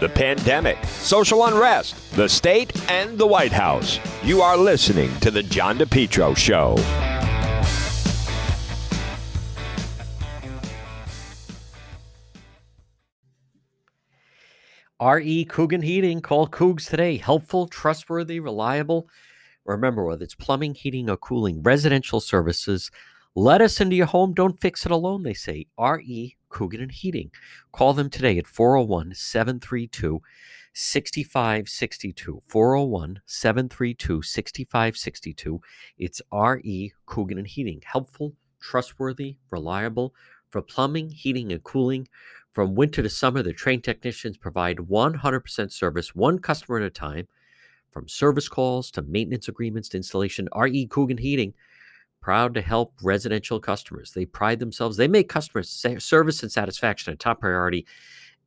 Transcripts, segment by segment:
the pandemic, social unrest, the state, and the White House. You are listening to The John DePetro Show. RE Coogan Heating. Call Coogs today. Helpful, trustworthy, reliable. Remember, whether it's plumbing, heating, or cooling, residential services, let us into your home. Don't fix it alone, they say. RE Coogan and Heating. Call them today at 401 732 6562. 401 732 6562. It's RE Coogan and Heating. Helpful, trustworthy, reliable for plumbing, heating, and cooling. From winter to summer, the trained technicians provide 100% service, one customer at a time. From service calls to maintenance agreements to installation, RE Coogan Heating proud to help residential customers. They pride themselves, they make customer service and satisfaction a top priority.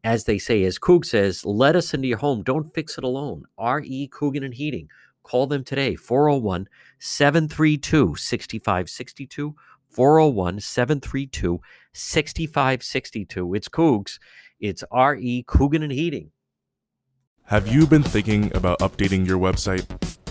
As they say, as Coog says, let us into your home. Don't fix it alone. R.E. Coogan and Heating. Call them today, 401 732 6562. 401 732 6562. It's Cougs. It's R.E. Coogan and Heating. Have you been thinking about updating your website?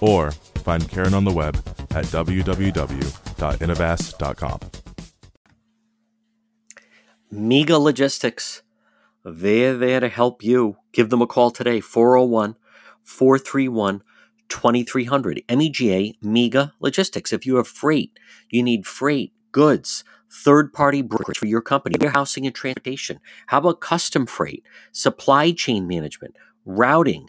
or find Karen on the web at www.innovast.com. Mega Logistics. They're there to help you. Give them a call today, 401 431 2300. MEGA Mega Logistics. If you have freight, you need freight, goods, third party brokerage for your company, warehousing and transportation. How about custom freight, supply chain management, routing?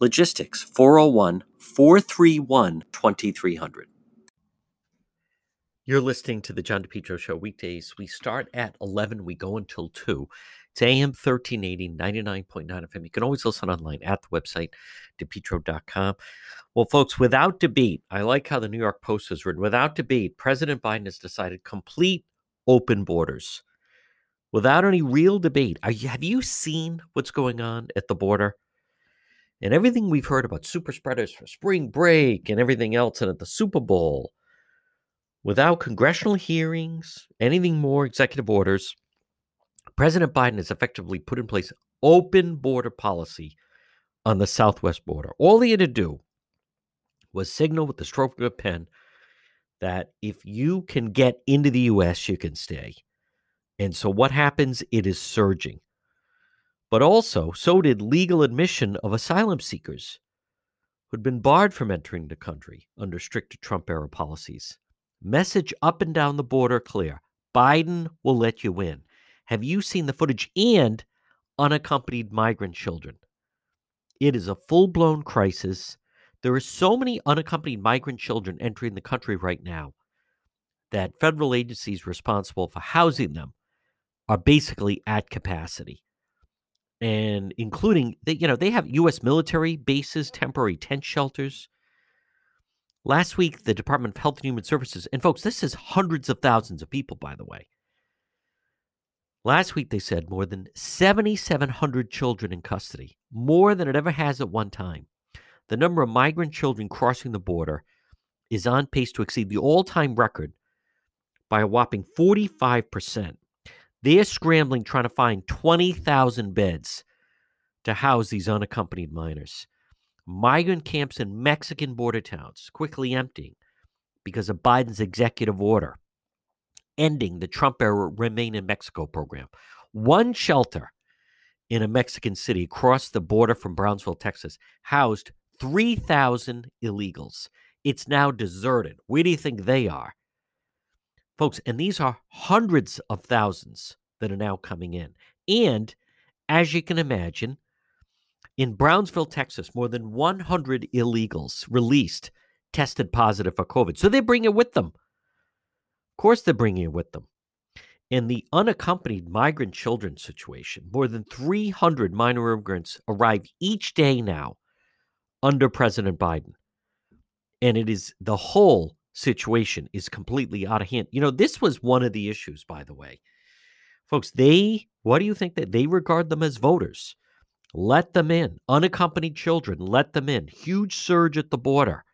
Logistics 401 431 2300. You're listening to the John DePetro Show weekdays. We start at 11, we go until 2. It's AM 1380, 99.9 FM. You can always listen online at the website, depetro.com. Well, folks, without debate, I like how the New York Post has written without debate, President Biden has decided complete open borders. Without any real debate. You, have you seen what's going on at the border? And everything we've heard about super spreaders for spring break and everything else and at the Super Bowl, without congressional hearings, anything more, executive orders, President Biden has effectively put in place open border policy on the southwest border. All he had to do was signal with the stroke of a pen that if you can get into the U.S., you can stay. And so what happens? It is surging. But also, so did legal admission of asylum seekers who'd been barred from entering the country under strict Trump era policies. Message up and down the border clear Biden will let you in. Have you seen the footage? And unaccompanied migrant children. It is a full blown crisis. There are so many unaccompanied migrant children entering the country right now that federal agencies responsible for housing them are basically at capacity and including they, you know they have U.S. military bases, temporary tent shelters. Last week, the Department of Health and Human Services, and folks, this is hundreds of thousands of people, by the way. Last week, they said more than 7,700 children in custody, more than it ever has at one time. The number of migrant children crossing the border is on pace to exceed the all time record by a whopping 45%. They're scrambling trying to find 20,000 beds to house these unaccompanied minors. Migrant camps in Mexican border towns quickly emptying because of Biden's executive order ending the Trump era Remain in Mexico program. One shelter in a Mexican city across the border from Brownsville, Texas, housed 3,000 illegals. It's now deserted. Where do you think they are? Folks, and these are hundreds of thousands that are now coming in. And as you can imagine, in Brownsville, Texas, more than 100 illegals released tested positive for COVID. So they bring it with them. Of course, they're bringing it with them. In the unaccompanied migrant children situation, more than 300 minor immigrants arrive each day now under President Biden. And it is the whole situation is completely out of hand. You know, this was one of the issues, by the way. Folks, they, what do you think that they regard them as voters? Let them in. Unaccompanied children, let them in. Huge surge at the border.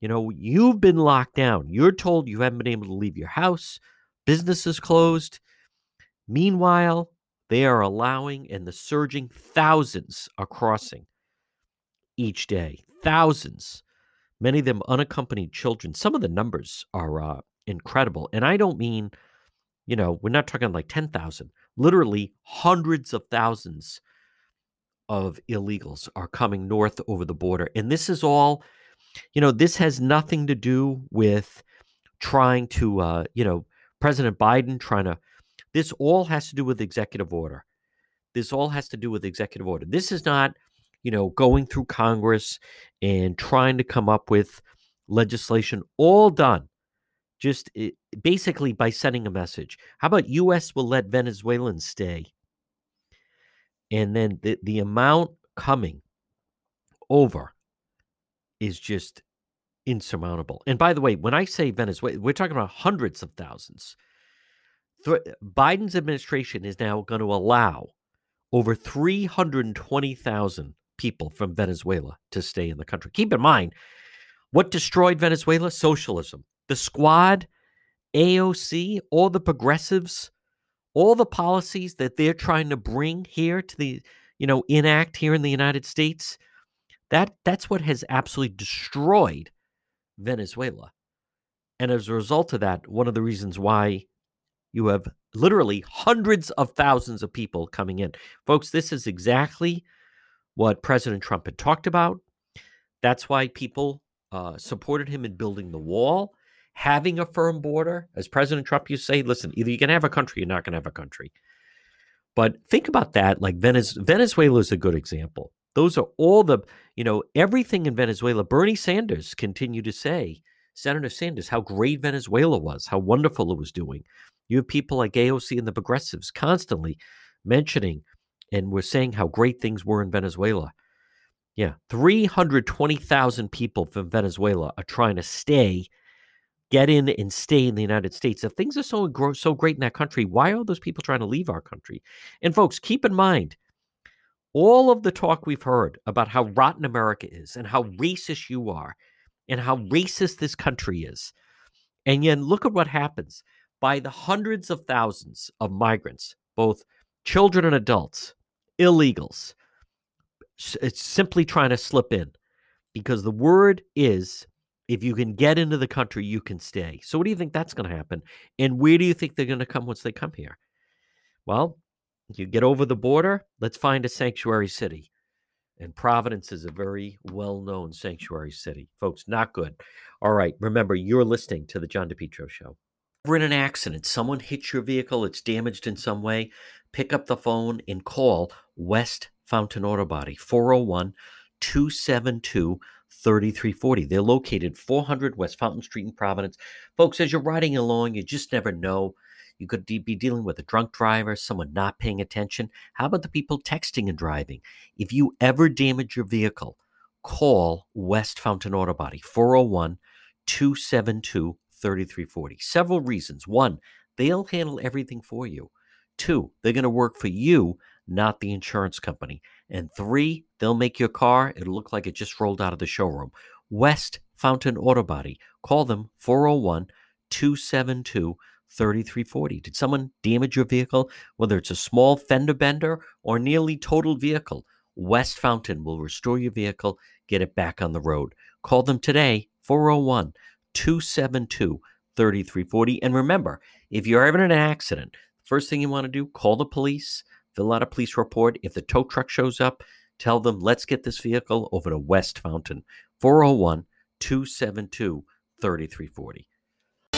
You know, you've been locked down. You're told you haven't been able to leave your house. Business is closed. Meanwhile, they are allowing and the surging thousands are crossing each day. Thousands. Many of them unaccompanied children. Some of the numbers are uh, incredible. And I don't mean, you know, we're not talking like 10,000. Literally hundreds of thousands of illegals are coming north over the border. And this is all, you know, this has nothing to do with trying to, uh, you know, President Biden trying to, this all has to do with executive order. This all has to do with executive order. This is not, you know, going through Congress and trying to come up with legislation, all done just eh, basically by sending a message. How about U.S. will let Venezuelans stay? And then the, the amount coming over is just insurmountable. And by the way, when I say Venezuela, we're talking about hundreds of thousands. Biden's administration is now going to allow over 320,000 people from Venezuela to stay in the country. Keep in mind, what destroyed Venezuela? Socialism. The squad, AOC, all the progressives, all the policies that they're trying to bring here to the, you know, enact here in the United States, that that's what has absolutely destroyed Venezuela. And as a result of that, one of the reasons why you have literally hundreds of thousands of people coming in. Folks, this is exactly what President Trump had talked about. That's why people uh, supported him in building the wall, having a firm border. As President Trump to say, listen, either you're going to have a country, you're not going to have a country. But think about that. Like Venezuela is a good example. Those are all the, you know, everything in Venezuela. Bernie Sanders continued to say, Senator Sanders, how great Venezuela was, how wonderful it was doing. You have people like AOC and the progressives constantly mentioning and we're saying how great things were in Venezuela. Yeah, 320,000 people from Venezuela are trying to stay, get in and stay in the United States. If things are so so great in that country, why are those people trying to leave our country? And folks, keep in mind, all of the talk we've heard about how rotten America is and how racist you are and how racist this country is. And yet look at what happens by the hundreds of thousands of migrants, both children and adults, illegals. It's simply trying to slip in because the word is if you can get into the country, you can stay. So, what do you think that's going to happen? And where do you think they're going to come once they come here? Well, you get over the border, let's find a sanctuary city. And Providence is a very well known sanctuary city. Folks, not good. All right, remember, you're listening to The John DePetro Show. We're in an accident, someone hits your vehicle, it's damaged in some way, pick up the phone and call West Fountain Auto Body, 401 272 3340. They're located 400 West Fountain Street in Providence. Folks, as you're riding along, you just never know. You could be dealing with a drunk driver, someone not paying attention. How about the people texting and driving? If you ever damage your vehicle, call West Fountain Auto Body, 401 272 3340. Several reasons. One, they'll handle everything for you. Two, they're going to work for you, not the insurance company. And three, they'll make your car, it'll look like it just rolled out of the showroom. West Fountain Auto Body. Call them 401 272 3340. Did someone damage your vehicle? Whether it's a small fender bender or nearly totaled vehicle, West Fountain will restore your vehicle, get it back on the road. Call them today, 401 272 3340. And remember, if you're ever in an accident, first thing you want to do, call the police. Fill out a police report. If the tow truck shows up, tell them, let's get this vehicle over to West Fountain, 401 272 3340.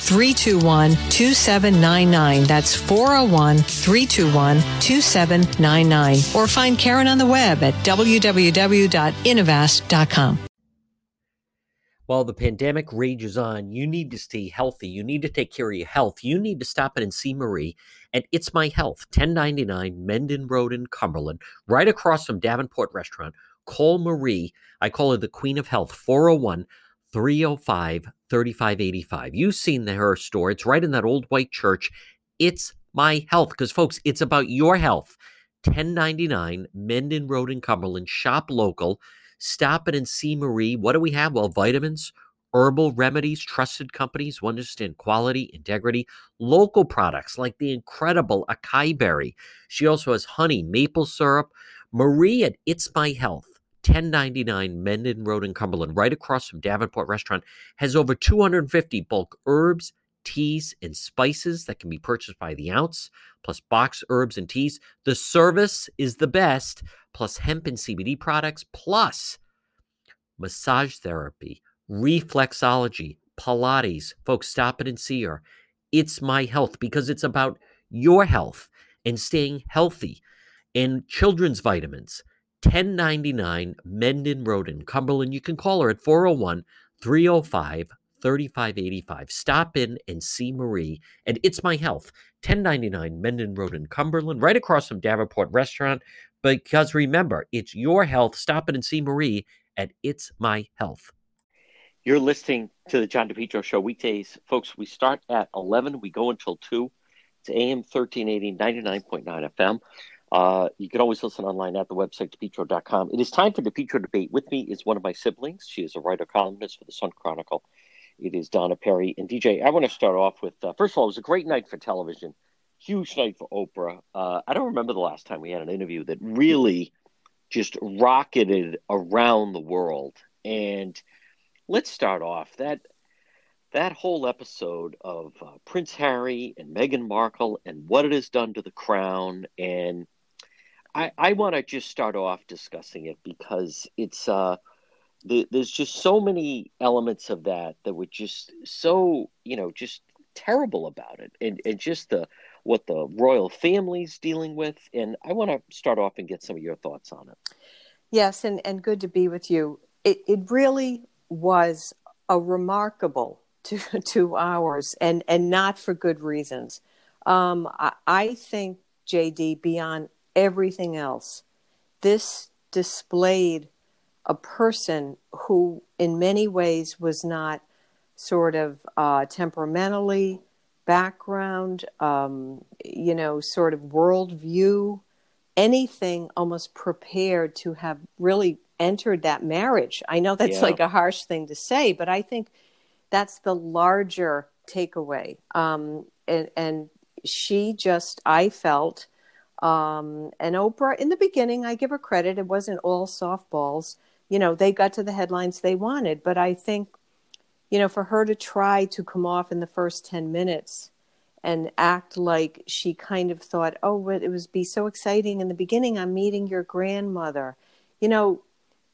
321 2799. That's 401 321 2799. Or find Karen on the web at www.innovast.com. While the pandemic rages on, you need to stay healthy. You need to take care of your health. You need to stop in and see Marie at It's My Health, 1099 Mendon Road in Cumberland, right across from Davenport Restaurant. Call Marie. I call her the Queen of Health, 401 305 3585. You've seen the, her store. It's right in that old white church. It's my health because, folks, it's about your health. 1099 Mendon Road in Cumberland. Shop local. Stop it and see Marie. What do we have? Well, vitamins, herbal remedies, trusted companies who understand quality, integrity, local products like the incredible acai berry. She also has honey, maple syrup. Marie at It's My Health 1099 Mendon Road in Cumberland, right across from Davenport Restaurant, has over 250 bulk herbs, teas, and spices that can be purchased by the ounce, plus box herbs and teas. The service is the best, plus hemp and CBD products, plus massage therapy, reflexology, Pilates. Folks, stop it and see her. It's my health because it's about your health and staying healthy and children's vitamins 1099 Mendon Road in Cumberland. You can call her at 401 305 3585. Stop in and see Marie. And it's my health. 1099 Mendon Road in Cumberland, right across from Davenport Restaurant. Because remember, it's your health. Stop in and see Marie at It's My Health. You're listening to the John DePetro Show weekdays. Folks, we start at 11. We go until 2. It's AM 1380, 99.9 FM. Uh, you can always listen online at the website, depetro.com. It is time for DePetro Debate. With me is one of my siblings. She is a writer columnist for the Sun Chronicle. It is Donna Perry. And DJ, I want to start off with uh, first of all, it was a great night for television, huge night for Oprah. Uh, I don't remember the last time we had an interview that really just rocketed around the world. And let's start off that that whole episode of uh, Prince Harry and Meghan Markle and what it has done to the crown and I, I want to just start off discussing it because it's uh, the, there's just so many elements of that that were just so you know just terrible about it, and and just the what the royal family's dealing with. And I want to start off and get some of your thoughts on it. Yes, and and good to be with you. It it really was a remarkable two two hours, and and not for good reasons. Um, I, I think JD beyond everything else. This displayed a person who, in many ways, was not sort of uh, temperamentally, background, um, you know, sort of worldview, anything almost prepared to have really entered that marriage. I know that's yeah. like a harsh thing to say, but I think that's the larger takeaway. Um, and, and she just, I felt, um, and Oprah, in the beginning, I give her credit. It wasn't all softballs. You know, they got to the headlines they wanted. But I think, you know, for her to try to come off in the first 10 minutes and act like she kind of thought, oh, it would be so exciting in the beginning. I'm meeting your grandmother. You know,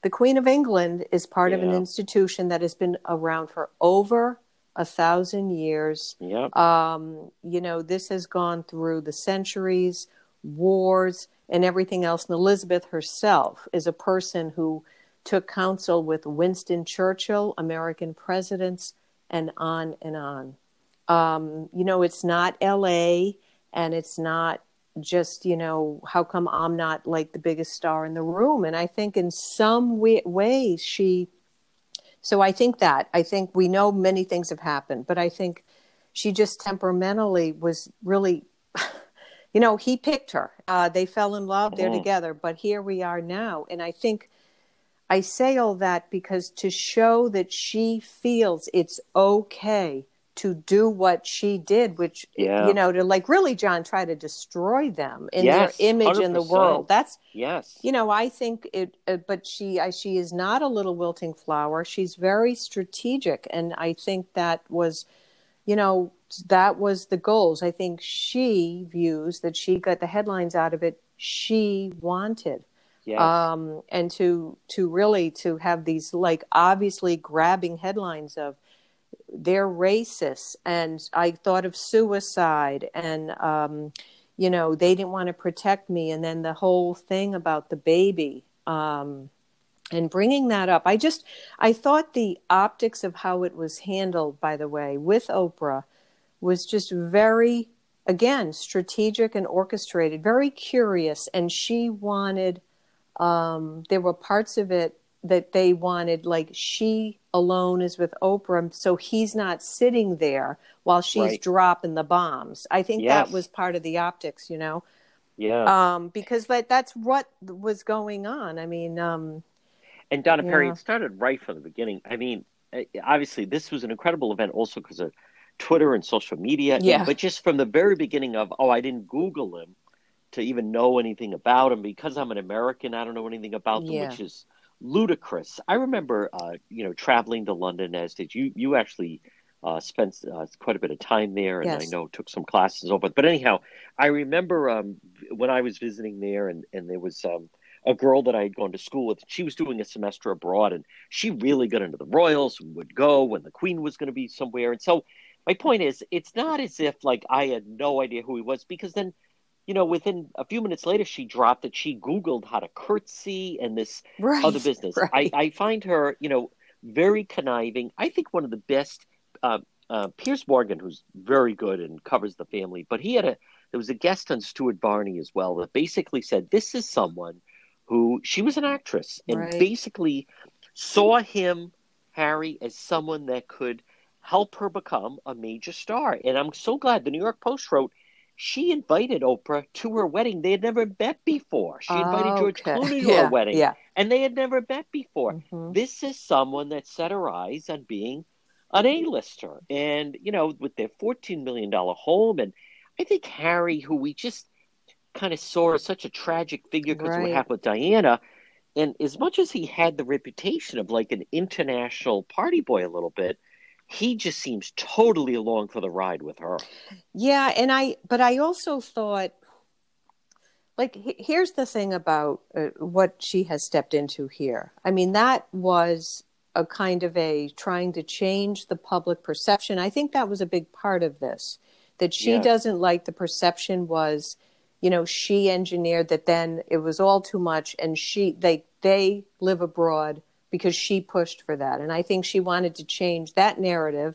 the Queen of England is part yeah. of an institution that has been around for over a thousand years. Yep. Um, you know, this has gone through the centuries wars, and everything else. And Elizabeth herself is a person who took counsel with Winston Churchill, American presidents, and on and on. Um, you know, it's not LA and it's not just, you know, how come I'm not like the biggest star in the room? And I think in some way, ways she, so I think that, I think we know many things have happened, but I think she just temperamentally was really you know, he picked her. Uh, they fell in love. They're Mm. together. But here we are now. And I think I say all that because to show that she feels it's okay to do what she did, which, Yeah. you know, to like really, John, try to destroy them in Yes, their image in the world. That's, Yes. you know, I think it, uh, but she, I, she is not a little wilting flower. She's very strategic. And I think that was, you know, that was the goals. I think she views that she got the headlines out of it she wanted. Yes. Um, and to to really to have these like obviously grabbing headlines of they're racist and I thought of suicide and um, you know they didn't want to protect me and then the whole thing about the baby um, and bringing that up i just i thought the optics of how it was handled by the way with oprah was just very again strategic and orchestrated very curious and she wanted um, there were parts of it that they wanted like she alone is with oprah so he's not sitting there while she's Right. dropping the bombs i think Yes. that was part of the optics you know yeah. um, because that, that's what was going on i mean um, And Donna Perry, Yeah. it started right from the beginning. I mean, eh, obviously, this was an incredible event also because of Twitter and social media. and- Yeah. but just from the very beginning of, oh, I didn't Google him to even know anything about him because I'm an American. I don't know anything about them, Yeah. which is ludicrous. I remember, uh, you know, traveling to London as did you. You actually uh, spent uh, quite a bit of time there, and I know took some classes over. But anyhow, I remember um, when I was visiting there, and and there was. Um, a girl that I had gone to school with. She was doing a semester abroad, and she really got into the Royals. and Would go when the Queen was going to be somewhere. And so, my point is, it's not as if like I had no idea who he was, because then, you know, within a few minutes later, she dropped that she Googled how to curtsy and this right other business. right. I, I find her, you know, very conniving. I think one of the best. Uh, uh, Piers Morgan, who's very good and covers the family, but he had a there was a guest on Stuart Varney as well that basically said this is someone who she was an actress and Right. basically saw him Harry as someone that could help her become a major star. And I'm so glad the New York Post wrote she invited Oprah to her wedding. They had never met before. She invited George Okay. Clooney to yeah, her wedding, yeah and they had never met before. Mhm. This is someone that set her eyes on being an A-lister, and you know, with their fourteen million dollar home, and I think Harry, who we just kind of saw as such a tragic figure because of what happened with Diana, and as much as he had the reputation of like an international party boy a little bit, he just seems totally along for the ride with her. Yeah, and I, but I also thought, like, here's the thing about uh, what she has stepped into here. I mean, that was a kind of a trying to change the public perception. I think that was a big part of this. That she doesn't like the perception was, you know, she engineered that then it was all too much and she they they live abroad because she pushed for that. And I think she wanted to change that narrative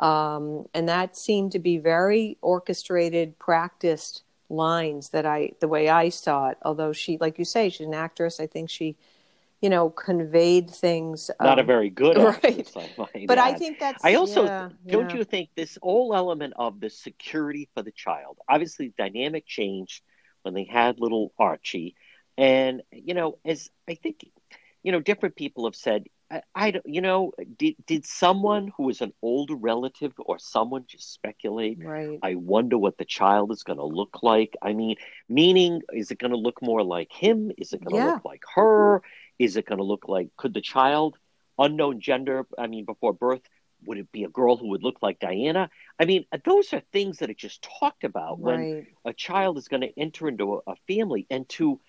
um, and that seemed to be very orchestrated, practiced lines that I, the way I saw it. Although she, like you say, she's an actress. I think she, you know, conveyed things. Not a um, very good right. actress, I might But I think that's. I also yeah, don't yeah. you think this whole element of the security for the child, obviously dynamic changed when they had little Archie, and you know, as I think, you know, different people have said, I, I don't, you know, did did someone who is an older relative or someone just speculate? Right. I wonder what the child is going to look like. I mean, meaning, is it going to look more like him? Is it going to Yeah. look like her? Is it going to look like, could the child, unknown gender, I mean, before birth, would it be a girl who would look like Diana? I mean, uh, those are things that are just talked about when a child is going to enter into a, a family and to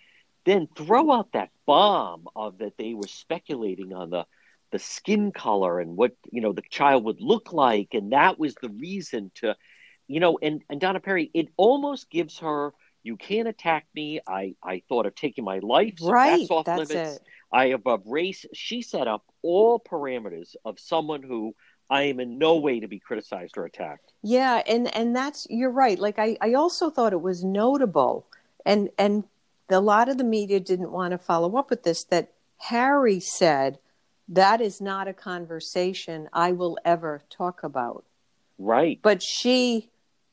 then throw out that bomb of that they were speculating on the the skin color and what you know the child would look like and that was the reason to you know and and Donna Perry it almost gives her you can't attack me I I thought of taking my life so Right. that's off That's limits it. I above uh, race she set up all parameters of someone who I am in no way to be criticized or attacked Yeah, and and that's you're right. Like I I also thought it was notable, and and a lot of the media didn't want to follow up with this. That Harry said that is not a conversation I will ever talk about. right But she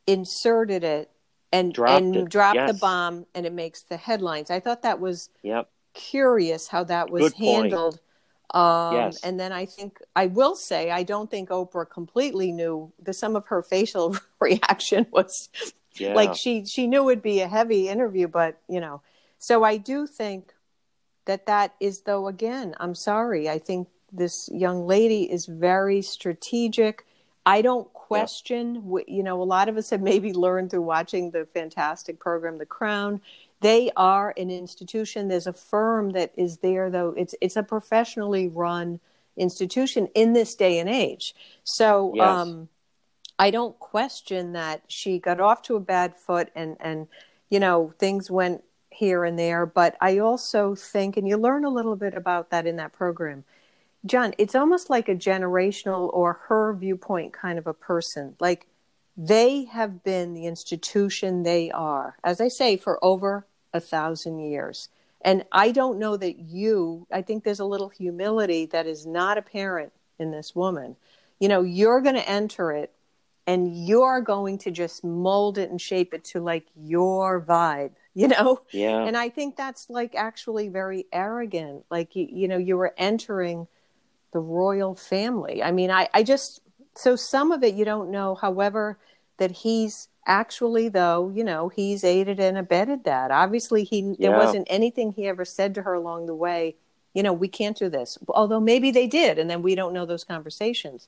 inserted it and Dropped and it, drop the bomb and it makes the headlines. I thought that was Yep. curious how that was Good point. handled. Um, Yes. And then I think I will say I don't think Oprah completely knew the some of her facial reaction was Yeah. like she she knew it'd be a heavy interview, but you know. So I do think that that is though again. I'm sorry. I think this young lady is very strategic. I don't question. w You know, a lot of us have maybe learned through watching the fantastic program, The Crown. They are an institution. There's a firm that is there, though. It's it's a professionally run institution in this day and age. So Yes. um, I don't question that she got off to a bad foot, and and you know things went here and there. But I also think, and you learn a little bit about that in that program. John, it's almost like a generational or her viewpoint kind of a person. Like they have been the institution they are, as I say, for over a thousand years. And I don't know that you, I think there's a little humility that is not apparent in this woman. You know, you're going to enter it and you're going to just mold it and shape it to like your vibe, you know? yeah. And I think that's like actually very arrogant. Like, you, you know, you were entering the royal family. I mean, I, I just, so some of it you don't know. However, that he's actually, though, you know, he's aided and abetted that. Obviously, he, there wasn't anything he ever said to her along the way, you know, we can't do this. Although maybe they did, and then we don't know those conversations.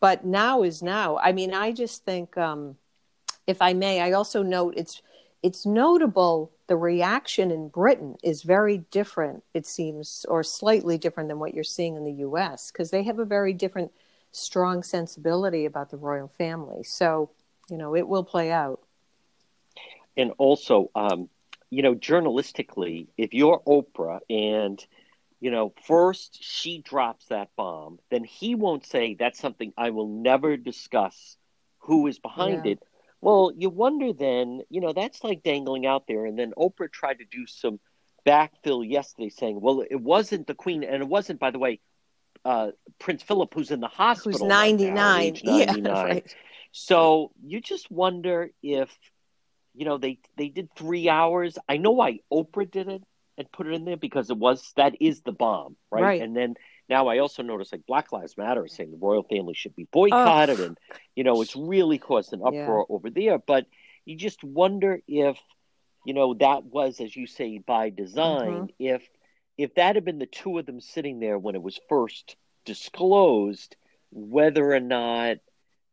But now is now. I mean, I just think, um, if I may, I also note it's it's notable the reaction in Britain is very different, it seems, or slightly different than what you're seeing in the US, because they have a very different, strong sensibility about the royal family. So, you know, it will play out. and also um, you know journalistically if you're oprah and you know first she drops that bomb then he won't say that's something i will never discuss who is behind Yeah. it well you wonder then you know that's like dangling out there and then oprah tried to do some backfill yesterday saying well it wasn't the queen and it wasn't by the way uh, prince philip who's in the hospital Who's right now 99. age Yeah, 99 right. so you just wonder if, you know, they they did three hours. I know why Oprah did it and put it in there because it was that is the bomb, right? Right. And then now I also noticed like Black Lives Matter is saying the royal family should be boycotted, oh, and you know it's really caused an Yeah. uproar over there. But you just wonder if, you know, that was as you say by design. Mm-hmm. If if that had been the two of them sitting there when it was first disclosed, whether or not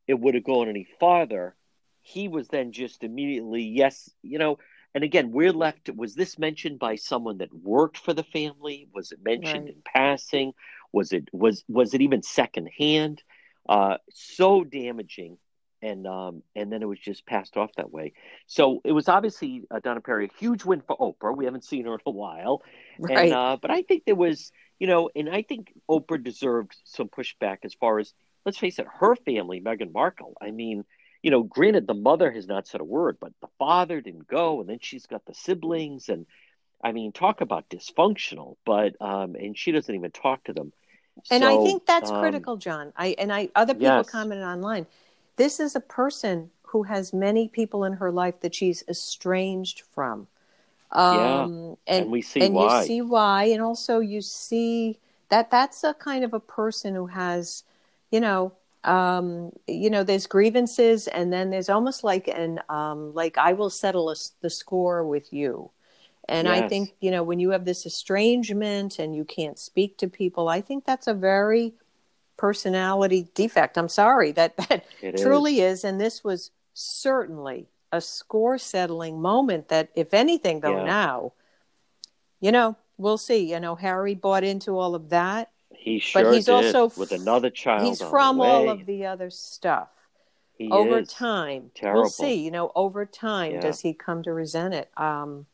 it would have gone any farther. He was then just immediately, yes, you know, and again, we're left. Was this mentioned by someone that worked for the family? Was it mentioned Right. in passing? Was it was was it even secondhand? Uh, so damaging, and um, and then it was just passed off that way. So it was obviously uh, Donna Perry a huge win for Oprah. We haven't seen her in a while, Right. and uh, but I think there was, you know, and I think Oprah deserved some pushback as far as let's face it, her family, Meghan Markle. I mean, you know, granted, the mother has not said a word, but the father didn't go, and then she's got the siblings, and I mean, talk about dysfunctional. But um, and she doesn't even talk to them. and I think that's um, critical, John. I and I other people Yes. commented online. This is a person who has many people in her life that she's estranged from. Yeah, Um, and we see and why. you see why, and also you see that that's a kind of a person who has, you know, um, you know, there's grievances, and then there's almost like an um, like I will settle a the score with you. And I think, you know, when you have this estrangement and you can't speak to people, I think that's a very personality defect. I'm sorry that that It is. truly is. And this was certainly a score settling moment that, if anything, though, Yeah. now, you know, we'll see. You know, Harry bought into all of that. He sure but he's did also with another child. He's from all of the other stuff. He over time, Terrible. we'll see. You know, over time, Yeah. does he come to resent it? Um,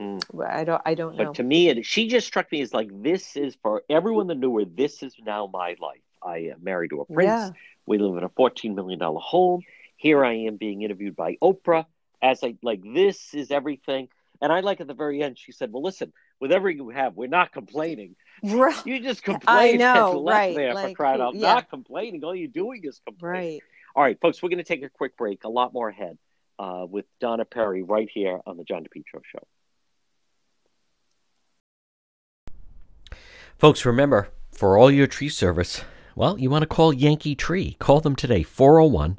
Mm. I don't. I don't know. But to me, it, she just struck me as like this is for everyone that knew her. This is now my life. I am married to a prince. Yeah. We live in a fourteen million dollar home. Here I am being interviewed by Oprah. As I like, this is everything. And I like at the very end, she said, "Well, listen, whatever you have, we're not complaining. Right. You just complain I know, and left right, there for like, crying out. yeah. Not complaining. All you're doing is complaining. Right. All right, folks, we're going to take a quick break. A lot more ahead. uh, with Donna Perry right here on the John DePetro Show. Folks, remember, for all your tree service, well, you want to call Yankee Tree. Call them today, 401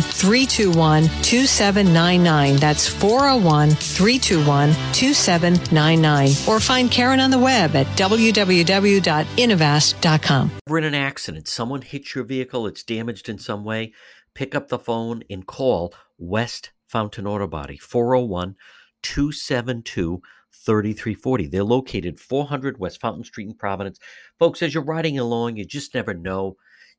321 2799. That's 401 321 2799. Or find Karen on the web at www.innovast.com. We're in an accident. Someone hits your vehicle, it's damaged in some way. Pick up the phone and call West Fountain Auto Body, 401 272 3340. They're located 400 West Fountain Street in Providence. Folks, as you're riding along, you just never know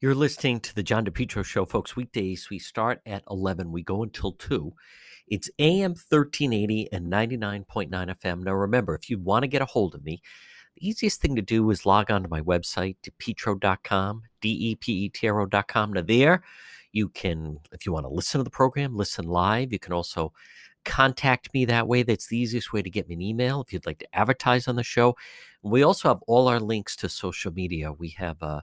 You're listening to the John DePetro Show, folks. Weekdays, we start at 11. We go until 2. It's AM 1380 and 99.9 FM. Now, remember, if you want to get a hold of me, the easiest thing to do is log on to my website, depetro.com, D-E-P-E-T-R-O.com. Now, there you can, if you want to listen to the program, listen live. You can also contact me that way. That's the easiest way to get me an email if you'd like to advertise on the show. We also have all our links to social media. We have a